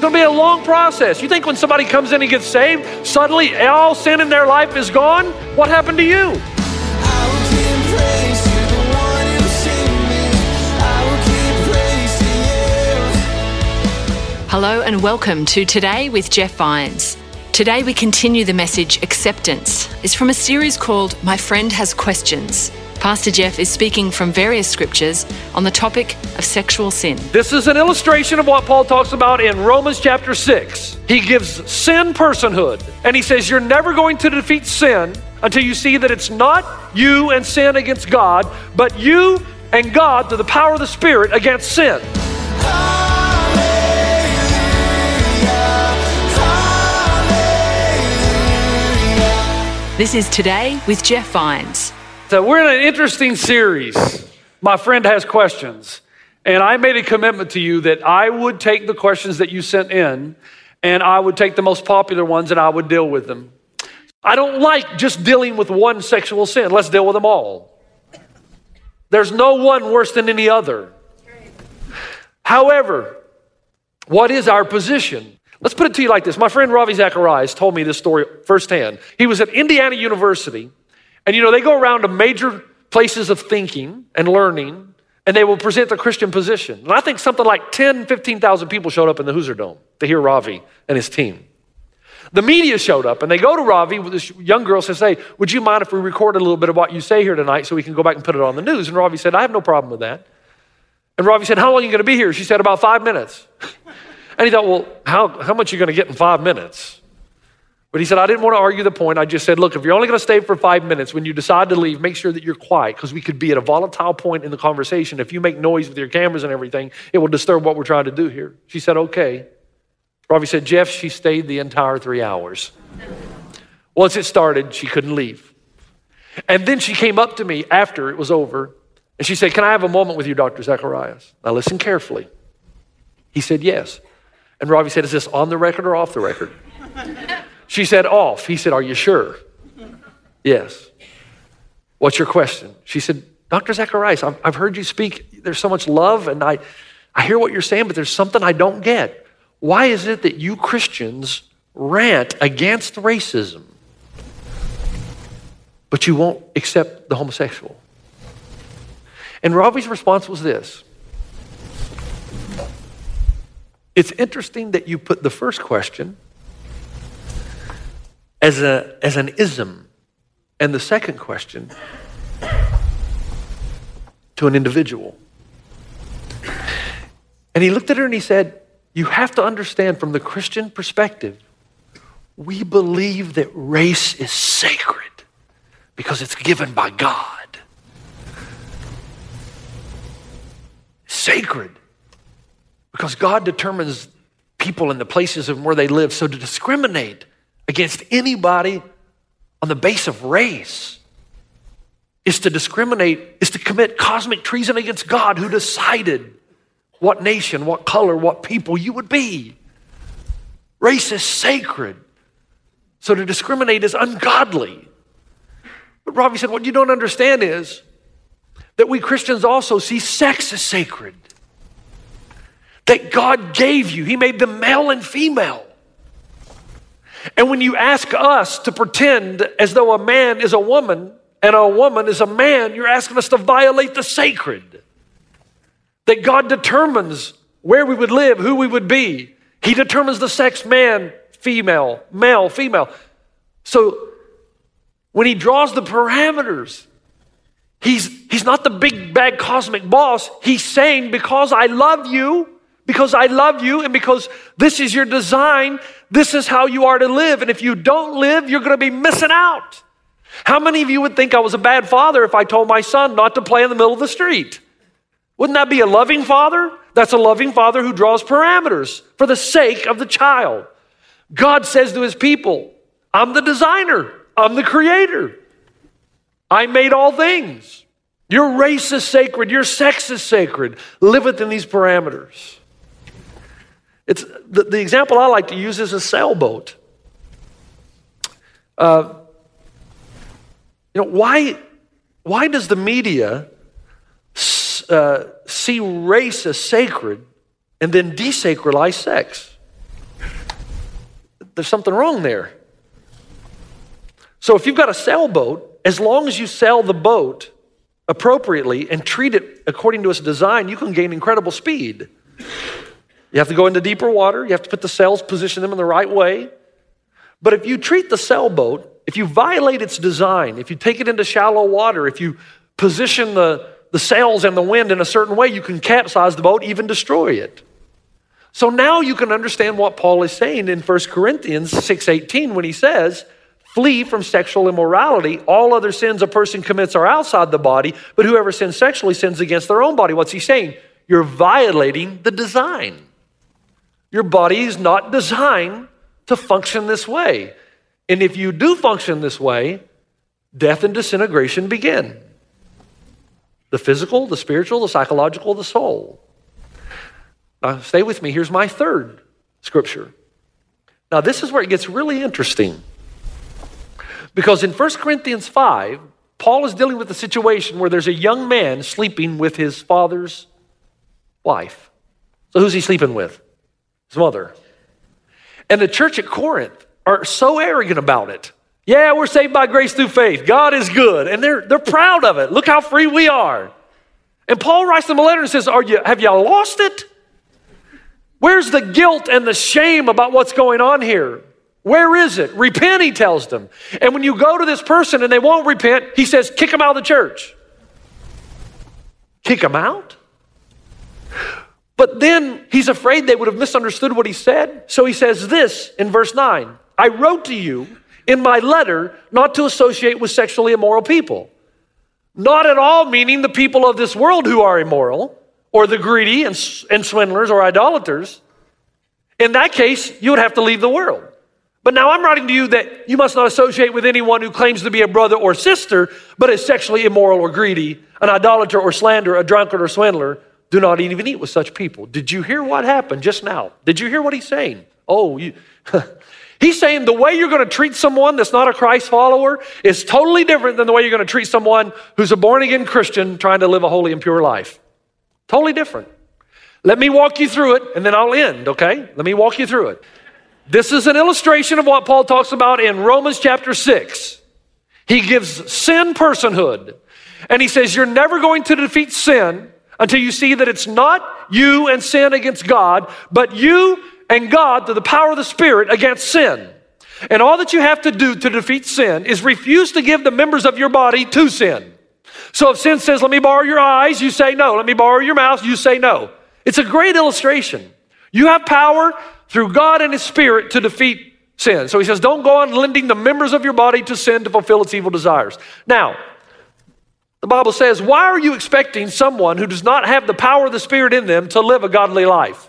It's going to be a long process. You think when somebody comes in and gets saved, suddenly all sin in their life is gone? What happened to you? Hello and welcome to Today with Jeff Vines. Today we continue the message Acceptance. It's from a series called My Friend Has Questions. Pastor Jeff is speaking from various scriptures on the topic of sexual sin. This is an illustration of what Paul talks about in Romans chapter 6. He gives sin personhood, and he says, You're never going to defeat sin until you see that it's not you and sin against God, but you and God through the power of the Spirit against sin. This is Today with Jeff Vines. So we're in an interesting series. My friend has questions. And I made a commitment to you that I would take the questions that you sent in and I would take the most popular ones and I would deal with them. I don't like just dealing with one sexual sin. Let's deal with them all. There's no one worse than any other. However, what is our position? Let's put it to you like this. My friend Ravi Zacharias told me this story firsthand. He was at Indiana University, and you know, they go around to major places of thinking and learning, and they will present the Christian position. And I think something like 10, 15,000 people showed up in the Hoosier Dome to hear Ravi and his team. The media showed up, and they go to Ravi with this young girl says, Hey, would you mind if we record a little bit of what you say here tonight so we can go back and put it on the news? And Ravi said, I have no problem with that. And Ravi said, How long are you going to be here? She said, About five minutes. And he thought, well, how, how much are you going to get in five minutes? But he said, I didn't want to argue the point. I just said, look, if you're only going to stay for five minutes, when you decide to leave, make sure that you're quiet because we could be at a volatile point in the conversation. If you make noise with your cameras and everything, it will disturb what we're trying to do here. She said, okay. Ravi said, Jeff, she stayed the entire three hours. Once it started, she couldn't leave. And then she came up to me after it was over and she said, Can I have a moment with you, Dr. Zacharias? Now listen carefully. He said, Yes. And Ravi said, Is this on the record or off the record? She said, Off. He said, Are you sure? Yes. What's your question? She said, Dr. Zacharias, I've, I've heard you speak. There's so much love, and I, I hear what you're saying, but there's something I don't get. Why is it that you Christians rant against racism, but you won't accept the homosexual? And Ravi's response was this It's interesting that you put the first question as, a, as an ism, and the second question to an individual. And he looked at her and he said, You have to understand from the Christian perspective, we believe that race is sacred because it's given by God. Sacred. Because God determines people and the places of where they live. So to discriminate against anybody on the base of race is to discriminate, is to commit cosmic treason against God who decided what nation, what color, what people you would be. Race is sacred. So to discriminate is ungodly. But Ravi said, what you don't understand is that we Christians also see sex as sacred that God gave you. He made them male and female. And when you ask us to pretend as though a man is a woman and a woman is a man, you're asking us to violate the sacred. That God determines where we would live, who we would be. He determines the sex man, female, male, female. So when He draws the parameters, He's, he's not the big bad cosmic boss. He's saying, because I love you, because I love you and because this is your design, this is how you are to live. And if you don't live, you're going to be missing out. How many of you would think I was a bad father if I told my son not to play in the middle of the street? Wouldn't that be a loving father? That's a loving father who draws parameters for the sake of the child. God says to his people, I'm the designer, I'm the creator. I made all things. Your race is sacred, your sex is sacred. Live within these parameters. It's, the, the example I like to use is a sailboat. Uh, you know, why, why does the media uh, see race as sacred and then desacralize sex? There's something wrong there. So if you've got a sailboat, as long as you sail the boat appropriately and treat it according to its design, you can gain incredible speed. You have to go into deeper water, you have to put the sails, position them in the right way. But if you treat the sailboat, if you violate its design, if you take it into shallow water, if you position the, the sails and the wind in a certain way, you can capsize the boat, even destroy it. So now you can understand what Paul is saying in 1 Corinthians 6:18 when he says, "Flee from sexual immorality. All other sins a person commits are outside the body, but whoever sins sexually sins against their own body." What's he saying? You're violating the design. Your body is not designed to function this way. And if you do function this way, death and disintegration begin the physical, the spiritual, the psychological, the soul. Now, stay with me. Here's my third scripture. Now, this is where it gets really interesting. Because in 1 Corinthians 5, Paul is dealing with a situation where there's a young man sleeping with his father's wife. So, who's he sleeping with? His mother. And the church at Corinth are so arrogant about it. Yeah, we're saved by grace through faith. God is good. And they're, they're proud of it. Look how free we are. And Paul writes them a letter and says, are you, Have y'all lost it? Where's the guilt and the shame about what's going on here? Where is it? Repent, he tells them. And when you go to this person and they won't repent, he says, kick them out of the church. Kick them out? But then he's afraid they would have misunderstood what he said. So he says this in verse 9 I wrote to you in my letter not to associate with sexually immoral people. Not at all meaning the people of this world who are immoral, or the greedy and, and swindlers or idolaters. In that case, you would have to leave the world. But now I'm writing to you that you must not associate with anyone who claims to be a brother or sister, but is sexually immoral or greedy, an idolater or slanderer, a drunkard or swindler do not even eat with such people. Did you hear what happened just now? Did you hear what he's saying? Oh, you. he's saying the way you're going to treat someone that's not a Christ follower is totally different than the way you're going to treat someone who's a born again Christian trying to live a holy and pure life. Totally different. Let me walk you through it and then I'll end, okay? Let me walk you through it. This is an illustration of what Paul talks about in Romans chapter 6. He gives sin personhood. And he says, You're never going to defeat sin until you see that it's not you and sin against God, but you and God through the power of the Spirit against sin. And all that you have to do to defeat sin is refuse to give the members of your body to sin. So if sin says, Let me borrow your eyes, you say no. Let me borrow your mouth, you say no. It's a great illustration. You have power through God and His Spirit to defeat sin. So he says, Don't go on lending the members of your body to sin to fulfill its evil desires. Now, the Bible says, Why are you expecting someone who does not have the power of the Spirit in them to live a godly life?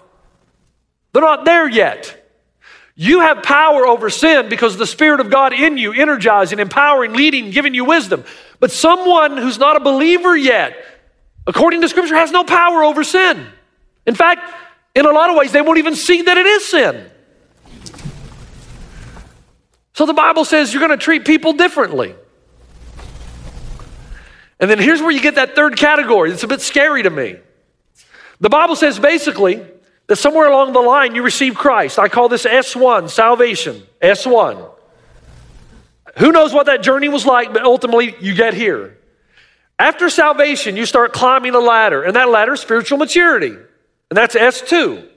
They're not there yet. You have power over sin because the Spirit of God in you, energizing, empowering, leading, giving you wisdom. But someone who's not a believer yet, according to Scripture, has no power over sin. In fact, in a lot of ways, they won't even see that it is sin. So the Bible says you're going to treat people differently. And then here's where you get that third category. It's a bit scary to me. The Bible says basically that somewhere along the line you receive Christ. I call this S1, salvation. S1. Who knows what that journey was like, but ultimately you get here. After salvation, you start climbing the ladder, and that ladder is spiritual maturity. And that's S2.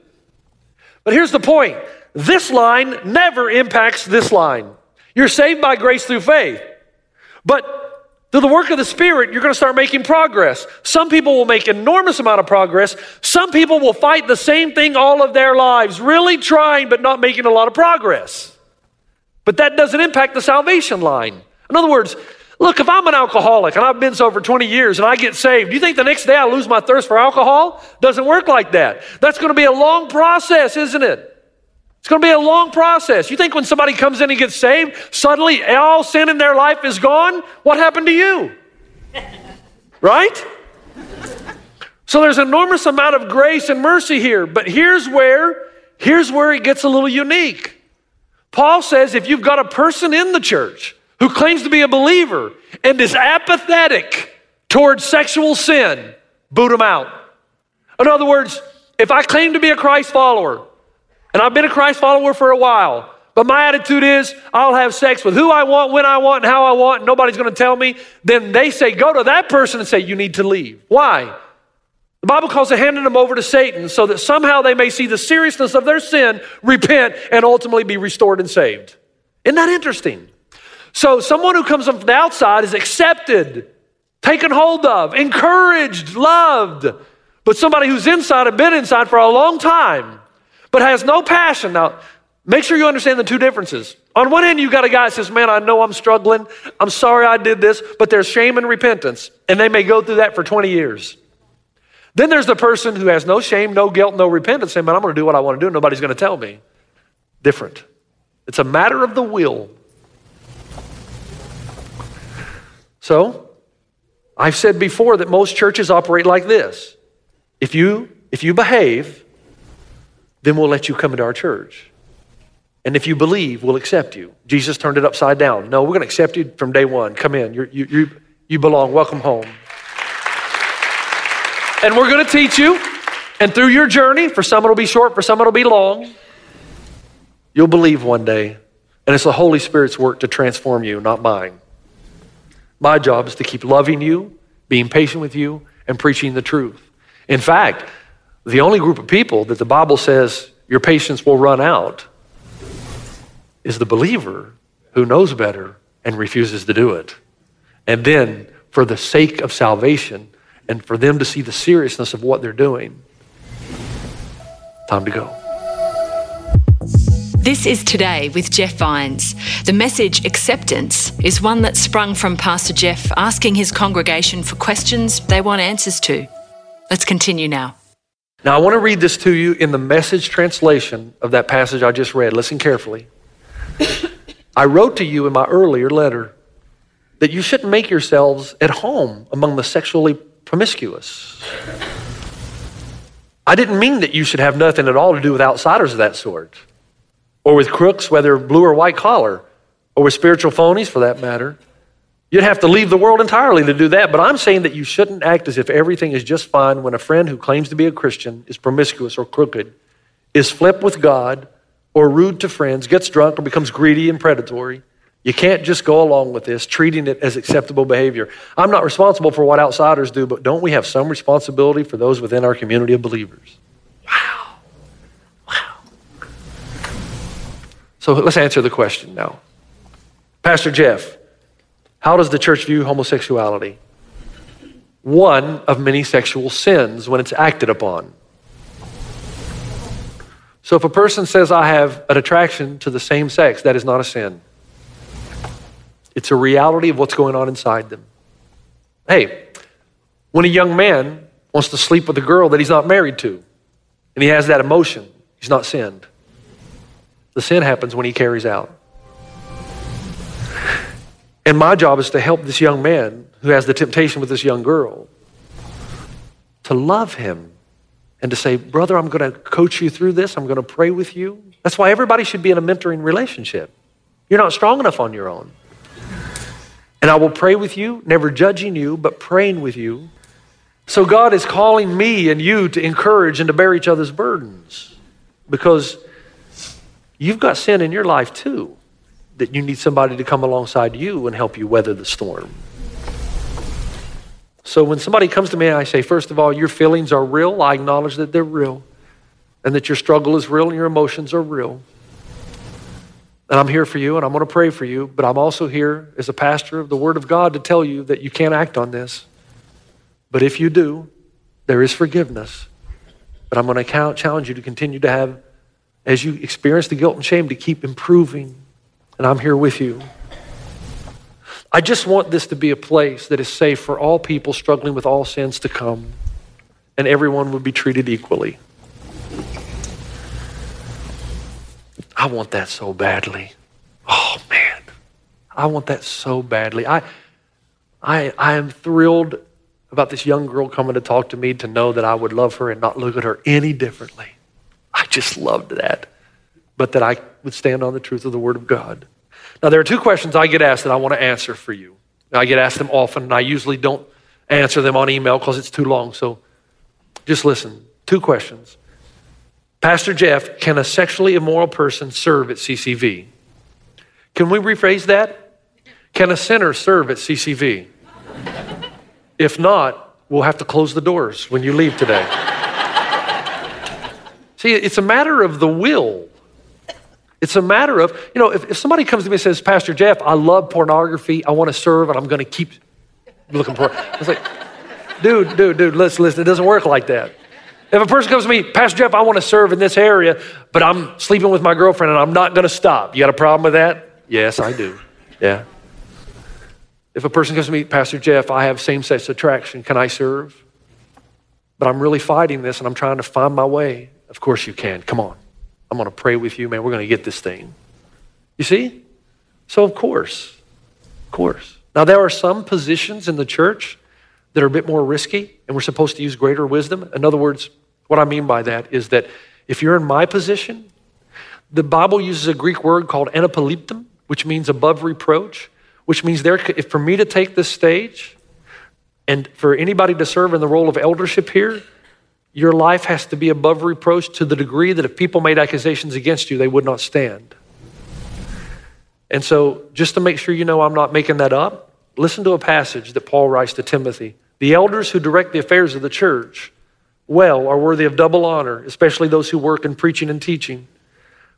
But here's the point this line never impacts this line. You're saved by grace through faith. But through the work of the Spirit, you're going to start making progress. Some people will make enormous amount of progress. Some people will fight the same thing all of their lives, really trying but not making a lot of progress. But that doesn't impact the salvation line. In other words, Look, if I'm an alcoholic and I've been so for 20 years and I get saved, do you think the next day I lose my thirst for alcohol? Doesn't work like that. That's going to be a long process, isn't it? It's going to be a long process. You think when somebody comes in and gets saved, suddenly all sin in their life is gone? What happened to you? Right? So there's an enormous amount of grace and mercy here, but here's where here's where it gets a little unique. Paul says if you've got a person in the church who claims to be a believer and is apathetic towards sexual sin, boot them out. In other words, if I claim to be a Christ follower and I've been a Christ follower for a while, but my attitude is I'll have sex with who I want, when I want, and how I want, and nobody's going to tell me, then they say go to that person and say you need to leave. Why? The Bible calls it handing them over to Satan so that somehow they may see the seriousness of their sin, repent, and ultimately be restored and saved. Isn't that interesting? So, someone who comes from the outside is accepted, taken hold of, encouraged, loved. But somebody who's inside and been inside for a long time, but has no passion. Now, make sure you understand the two differences. On one end, you've got a guy that says, Man, I know I'm struggling. I'm sorry I did this, but there's shame and repentance. And they may go through that for 20 years. Then there's the person who has no shame, no guilt, no repentance, saying, Man, I'm going to do what I want to do. Nobody's going to tell me. Different. It's a matter of the will. So, I've said before that most churches operate like this. If you, if you behave, then we'll let you come into our church. And if you believe, we'll accept you. Jesus turned it upside down. No, we're going to accept you from day one. Come in. You're, you, you, you belong. Welcome home. And we're going to teach you. And through your journey, for some it'll be short, for some it'll be long, you'll believe one day. And it's the Holy Spirit's work to transform you, not mine. My job is to keep loving you, being patient with you, and preaching the truth. In fact, the only group of people that the Bible says your patience will run out is the believer who knows better and refuses to do it. And then, for the sake of salvation, and for them to see the seriousness of what they're doing. Time to go. This is Today with Jeff Vines. The message acceptance is one that sprung from Pastor Jeff asking his congregation for questions they want answers to. Let's continue now. Now, I want to read this to you in the message translation of that passage I just read. Listen carefully. I wrote to you in my earlier letter that you shouldn't make yourselves at home among the sexually promiscuous. I didn't mean that you should have nothing at all to do with outsiders of that sort, or with crooks, whether blue or white collar, or with spiritual phonies for that matter. You'd have to leave the world entirely to do that. But I'm saying that you shouldn't act as if everything is just fine when a friend who claims to be a Christian is promiscuous or crooked, is flip with God, or rude to friends, gets drunk, or becomes greedy and predatory. You can't just go along with this, treating it as acceptable behavior. I'm not responsible for what outsiders do, but don't we have some responsibility for those within our community of believers? Wow. Wow. So let's answer the question now. Pastor Jeff, how does the church view homosexuality? One of many sexual sins when it's acted upon. So if a person says, I have an attraction to the same sex, that is not a sin. It's a reality of what's going on inside them. Hey, when a young man wants to sleep with a girl that he's not married to, and he has that emotion, he's not sinned. The sin happens when he carries out. And my job is to help this young man who has the temptation with this young girl to love him and to say, Brother, I'm going to coach you through this. I'm going to pray with you. That's why everybody should be in a mentoring relationship. You're not strong enough on your own. And I will pray with you, never judging you, but praying with you. So God is calling me and you to encourage and to bear each other's burdens because you've got sin in your life too that you need somebody to come alongside you and help you weather the storm. So when somebody comes to me I say, first of all, your feelings are real, I acknowledge that they're real and that your struggle is real and your emotions are real. And I'm here for you and I'm going to pray for you, but I'm also here as a pastor of the Word of God to tell you that you can't act on this. But if you do, there is forgiveness. But I'm going to challenge you to continue to have, as you experience the guilt and shame, to keep improving. And I'm here with you. I just want this to be a place that is safe for all people struggling with all sins to come, and everyone would be treated equally. I want that so badly. Oh, man. I want that so badly. I, I, I am thrilled about this young girl coming to talk to me to know that I would love her and not look at her any differently. I just loved that. But that I would stand on the truth of the Word of God. Now, there are two questions I get asked that I want to answer for you. I get asked them often, and I usually don't answer them on email because it's too long. So just listen. Two questions. Pastor Jeff, can a sexually immoral person serve at CCV? Can we rephrase that? Can a sinner serve at CCV? If not, we'll have to close the doors when you leave today. See, it's a matter of the will. It's a matter of, you know, if, if somebody comes to me and says, Pastor Jeff, I love pornography, I want to serve, and I'm going to keep looking for it. I was like, dude, dude, dude, listen, listen, it doesn't work like that. If a person comes to me, Pastor Jeff, I want to serve in this area, but I'm sleeping with my girlfriend and I'm not going to stop. You got a problem with that? Yes, I do. Yeah. If a person comes to me, Pastor Jeff, I have same sex attraction, can I serve? But I'm really fighting this and I'm trying to find my way. Of course you can. Come on. I'm going to pray with you, man. We're going to get this thing. You see? So, of course, of course. Now, there are some positions in the church that are a bit more risky, and we're supposed to use greater wisdom. In other words, what I mean by that is that if you're in my position, the Bible uses a Greek word called anapolyptum, which means above reproach, which means there, if for me to take this stage and for anybody to serve in the role of eldership here, your life has to be above reproach to the degree that if people made accusations against you, they would not stand. And so, just to make sure you know I'm not making that up, listen to a passage that Paul writes to Timothy. The elders who direct the affairs of the church well are worthy of double honor, especially those who work in preaching and teaching.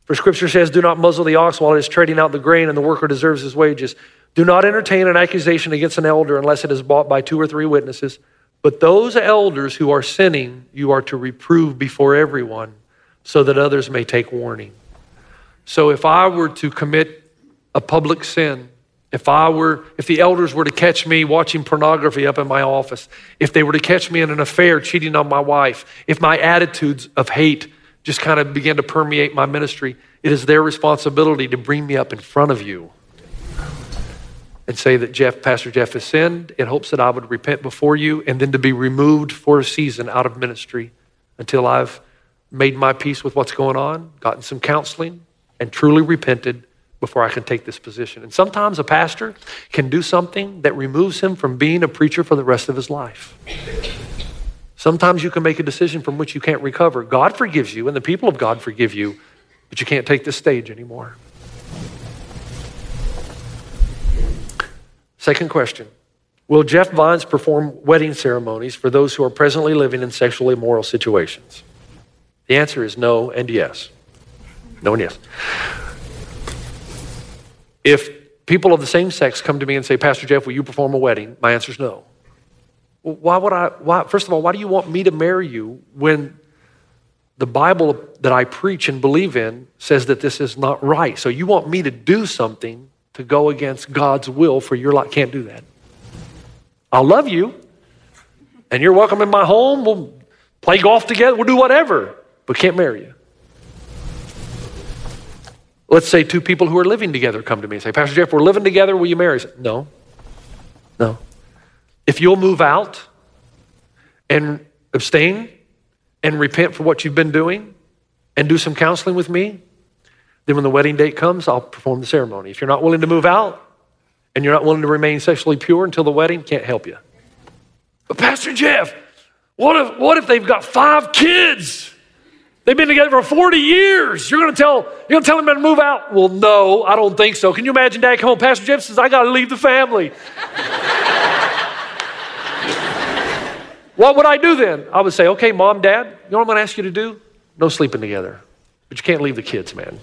For scripture says, Do not muzzle the ox while it is treading out the grain, and the worker deserves his wages. Do not entertain an accusation against an elder unless it is bought by two or three witnesses. But those elders who are sinning, you are to reprove before everyone, so that others may take warning. So if I were to commit a public sin, if I were, if the elders were to catch me watching pornography up in my office, if they were to catch me in an affair cheating on my wife, if my attitudes of hate just kind of began to permeate my ministry, it is their responsibility to bring me up in front of you and say that Jeff, Pastor Jeff has sinned in hopes that I would repent before you and then to be removed for a season out of ministry until I've made my peace with what's going on, gotten some counseling, and truly repented before I can take this position. And sometimes a pastor can do something that removes him from being a preacher for the rest of his life. Sometimes you can make a decision from which you can't recover. God forgives you, and the people of God forgive you, but you can't take this stage anymore. Second question Will Jeff Vines perform wedding ceremonies for those who are presently living in sexually immoral situations? The answer is no and yes. No and yes. If people of the same sex come to me and say, Pastor Jeff, will you perform a wedding? My answer is no. Why would I? Why, first of all, why do you want me to marry you when the Bible that I preach and believe in says that this is not right? So you want me to do something to go against God's will for your life? Can't do that. I'll love you, and you're welcome in my home. We'll play golf together. We'll do whatever, but can't marry you. Let's say two people who are living together come to me and say, Pastor Jeff, we're living together. Will you marry us? No. No. If you'll move out and abstain and repent for what you've been doing and do some counseling with me, then when the wedding date comes, I'll perform the ceremony. If you're not willing to move out and you're not willing to remain sexually pure until the wedding, can't help you. But Pastor Jeff, what if, what if they've got five kids? They've been together for 40 years. You're going to tell, you're to tell them to move out? Well, no, I don't think so. Can you imagine dad come home? Pastor Jeff says, I got to leave the family. what would I do then? I would say, okay, mom, dad, you know what I'm going to ask you to do? No sleeping together. But you can't leave the kids, man.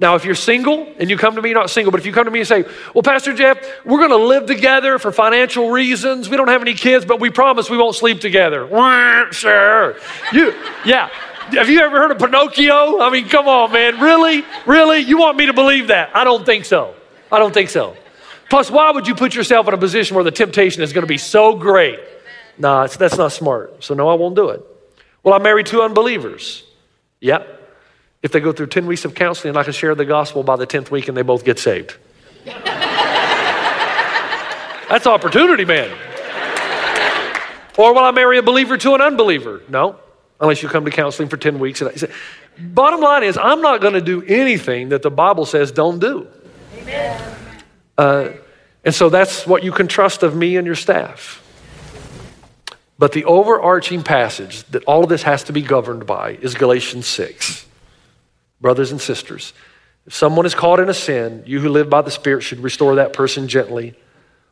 Now, if you're single and you come to me, you're not single, but if you come to me and say, Well, Pastor Jeff, we're going to live together for financial reasons. We don't have any kids, but we promise we won't sleep together. sure. You, yeah. Have you ever heard of Pinocchio? I mean, come on, man. Really? Really? You want me to believe that? I don't think so. I don't think so. Plus, why would you put yourself in a position where the temptation is going to be so great? Nah, that's not smart. So, no, I won't do it. Well, I married two unbelievers. Yep. If they go through 10 weeks of counseling, I can share the gospel by the 10th week and they both get saved. That's opportunity, man. Or will I marry a believer to an unbeliever? No, unless you come to counseling for 10 weeks. And bottom line is, I'm not going to do anything that the Bible says don't do. Amen. Uh, and so that's what you can trust of me and your staff. But the overarching passage that all of this has to be governed by is Galatians 6. Brothers and sisters, if someone is caught in a sin, you who live by the Spirit should restore that person gently.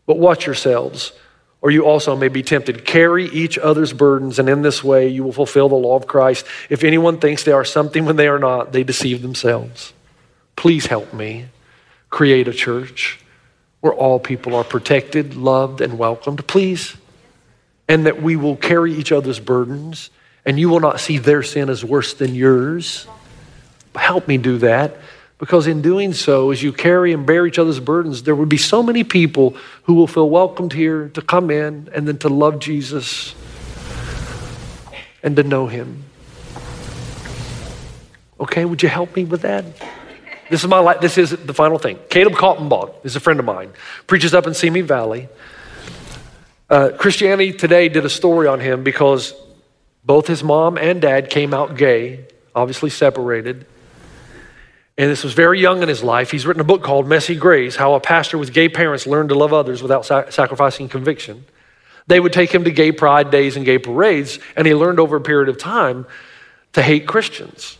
But watch yourselves, or you also may be tempted. Carry each other's burdens, and in this way you will fulfill the law of Christ. If anyone thinks they are something when they are not, they deceive themselves. Please help me create a church where all people are protected, loved, and welcomed. Please. And that we will carry each other's burdens, and you will not see their sin as worse than yours. Help me do that. Because in doing so, as you carry and bear each other's burdens, there would be so many people who will feel welcomed here to come in and then to love Jesus and to know him. Okay, would you help me with that? This is my life. This is the final thing. Caleb Kaltenbach is a friend of mine, preaches up in Simi Valley. Uh, Christianity Today did a story on him because both his mom and dad came out gay, obviously separated. And this was very young in his life. He's written a book called Messy Grace How a Pastor with Gay Parents Learned to Love Others Without Sacrificing Conviction. They would take him to gay pride days and gay parades, and he learned over a period of time to hate Christians.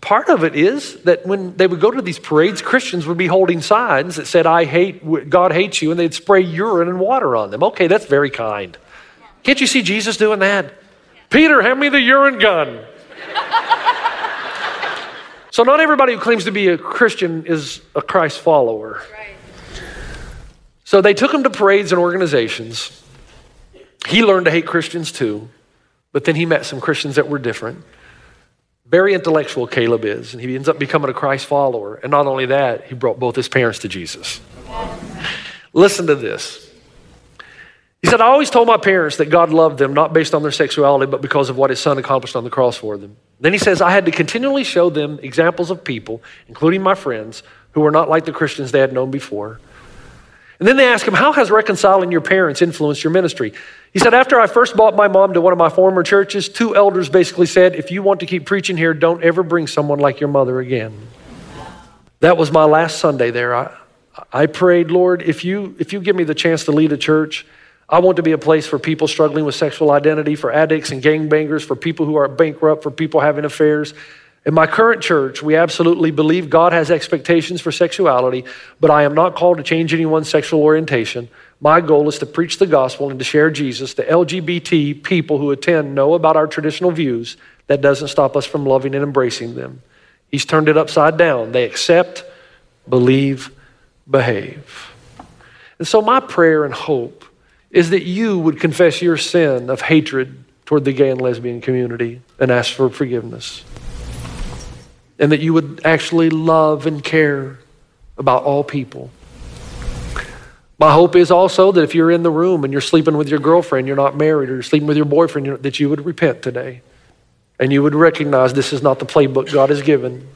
Part of it is that when they would go to these parades, Christians would be holding signs that said, I hate, God hates you, and they'd spray urine and water on them. Okay, that's very kind. Can't you see Jesus doing that? Peter, hand me the urine gun. So, not everybody who claims to be a Christian is a Christ follower. Right. So, they took him to parades and organizations. He learned to hate Christians too, but then he met some Christians that were different. Very intellectual, Caleb is, and he ends up becoming a Christ follower. And not only that, he brought both his parents to Jesus. Listen to this. He said, I always told my parents that God loved them, not based on their sexuality, but because of what his son accomplished on the cross for them. Then he says, I had to continually show them examples of people, including my friends, who were not like the Christians they had known before. And then they ask him, How has reconciling your parents influenced your ministry? He said, After I first brought my mom to one of my former churches, two elders basically said, If you want to keep preaching here, don't ever bring someone like your mother again. That was my last Sunday there. I, I prayed, Lord, if you, if you give me the chance to lead a church, I want to be a place for people struggling with sexual identity, for addicts and gangbangers, for people who are bankrupt, for people having affairs. In my current church, we absolutely believe God has expectations for sexuality, but I am not called to change anyone's sexual orientation. My goal is to preach the gospel and to share Jesus. The LGBT people who attend know about our traditional views. That doesn't stop us from loving and embracing them. He's turned it upside down. They accept, believe, behave. And so, my prayer and hope is that you would confess your sin of hatred toward the gay and lesbian community and ask for forgiveness. And that you would actually love and care about all people. My hope is also that if you're in the room and you're sleeping with your girlfriend, you're not married, or you're sleeping with your boyfriend, that you would repent today. And you would recognize this is not the playbook God has given.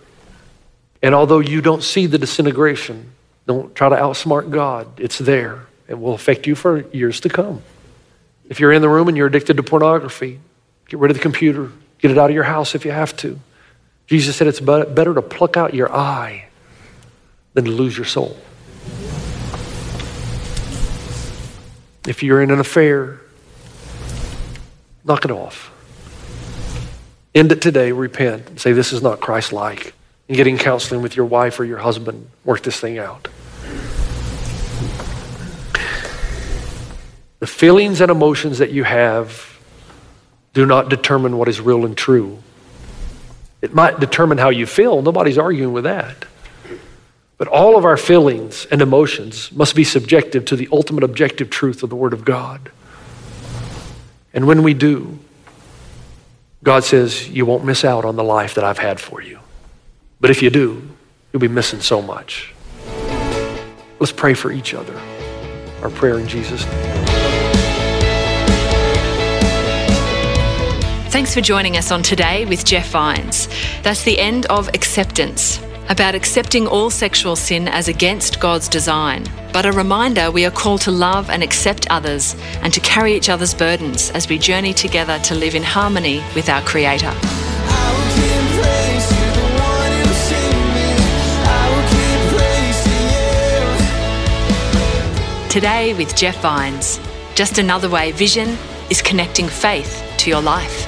And although you don't see the disintegration, don't try to outsmart God, it's there. It will affect you for years to come. If you're in the room and you're addicted to pornography, get rid of the computer, get it out of your house if you have to. Jesus said it's better to pluck out your eye than to lose your soul. If you're in an affair, knock it off. End it today, repent, and say, This is not Christ like. And getting counseling with your wife or your husband, work this thing out. The feelings and emotions that you have do not determine what is real and true. It might determine how you feel. Nobody's arguing with that. But all of our feelings and emotions must be subjective to the ultimate objective truth of the Word of God. And when we do, God says, You won't miss out on the life that I've had for you. But if you do, you'll be missing so much. Let's pray for each other. Our prayer in Jesus' name. Thanks for joining us on Today with Jeff Vines. That's the end of Acceptance, about accepting all sexual sin as against God's design, but a reminder we are called to love and accept others and to carry each other's burdens as we journey together to live in harmony with our Creator. Today with Jeff Vines. Just another way Vision is connecting faith to your life.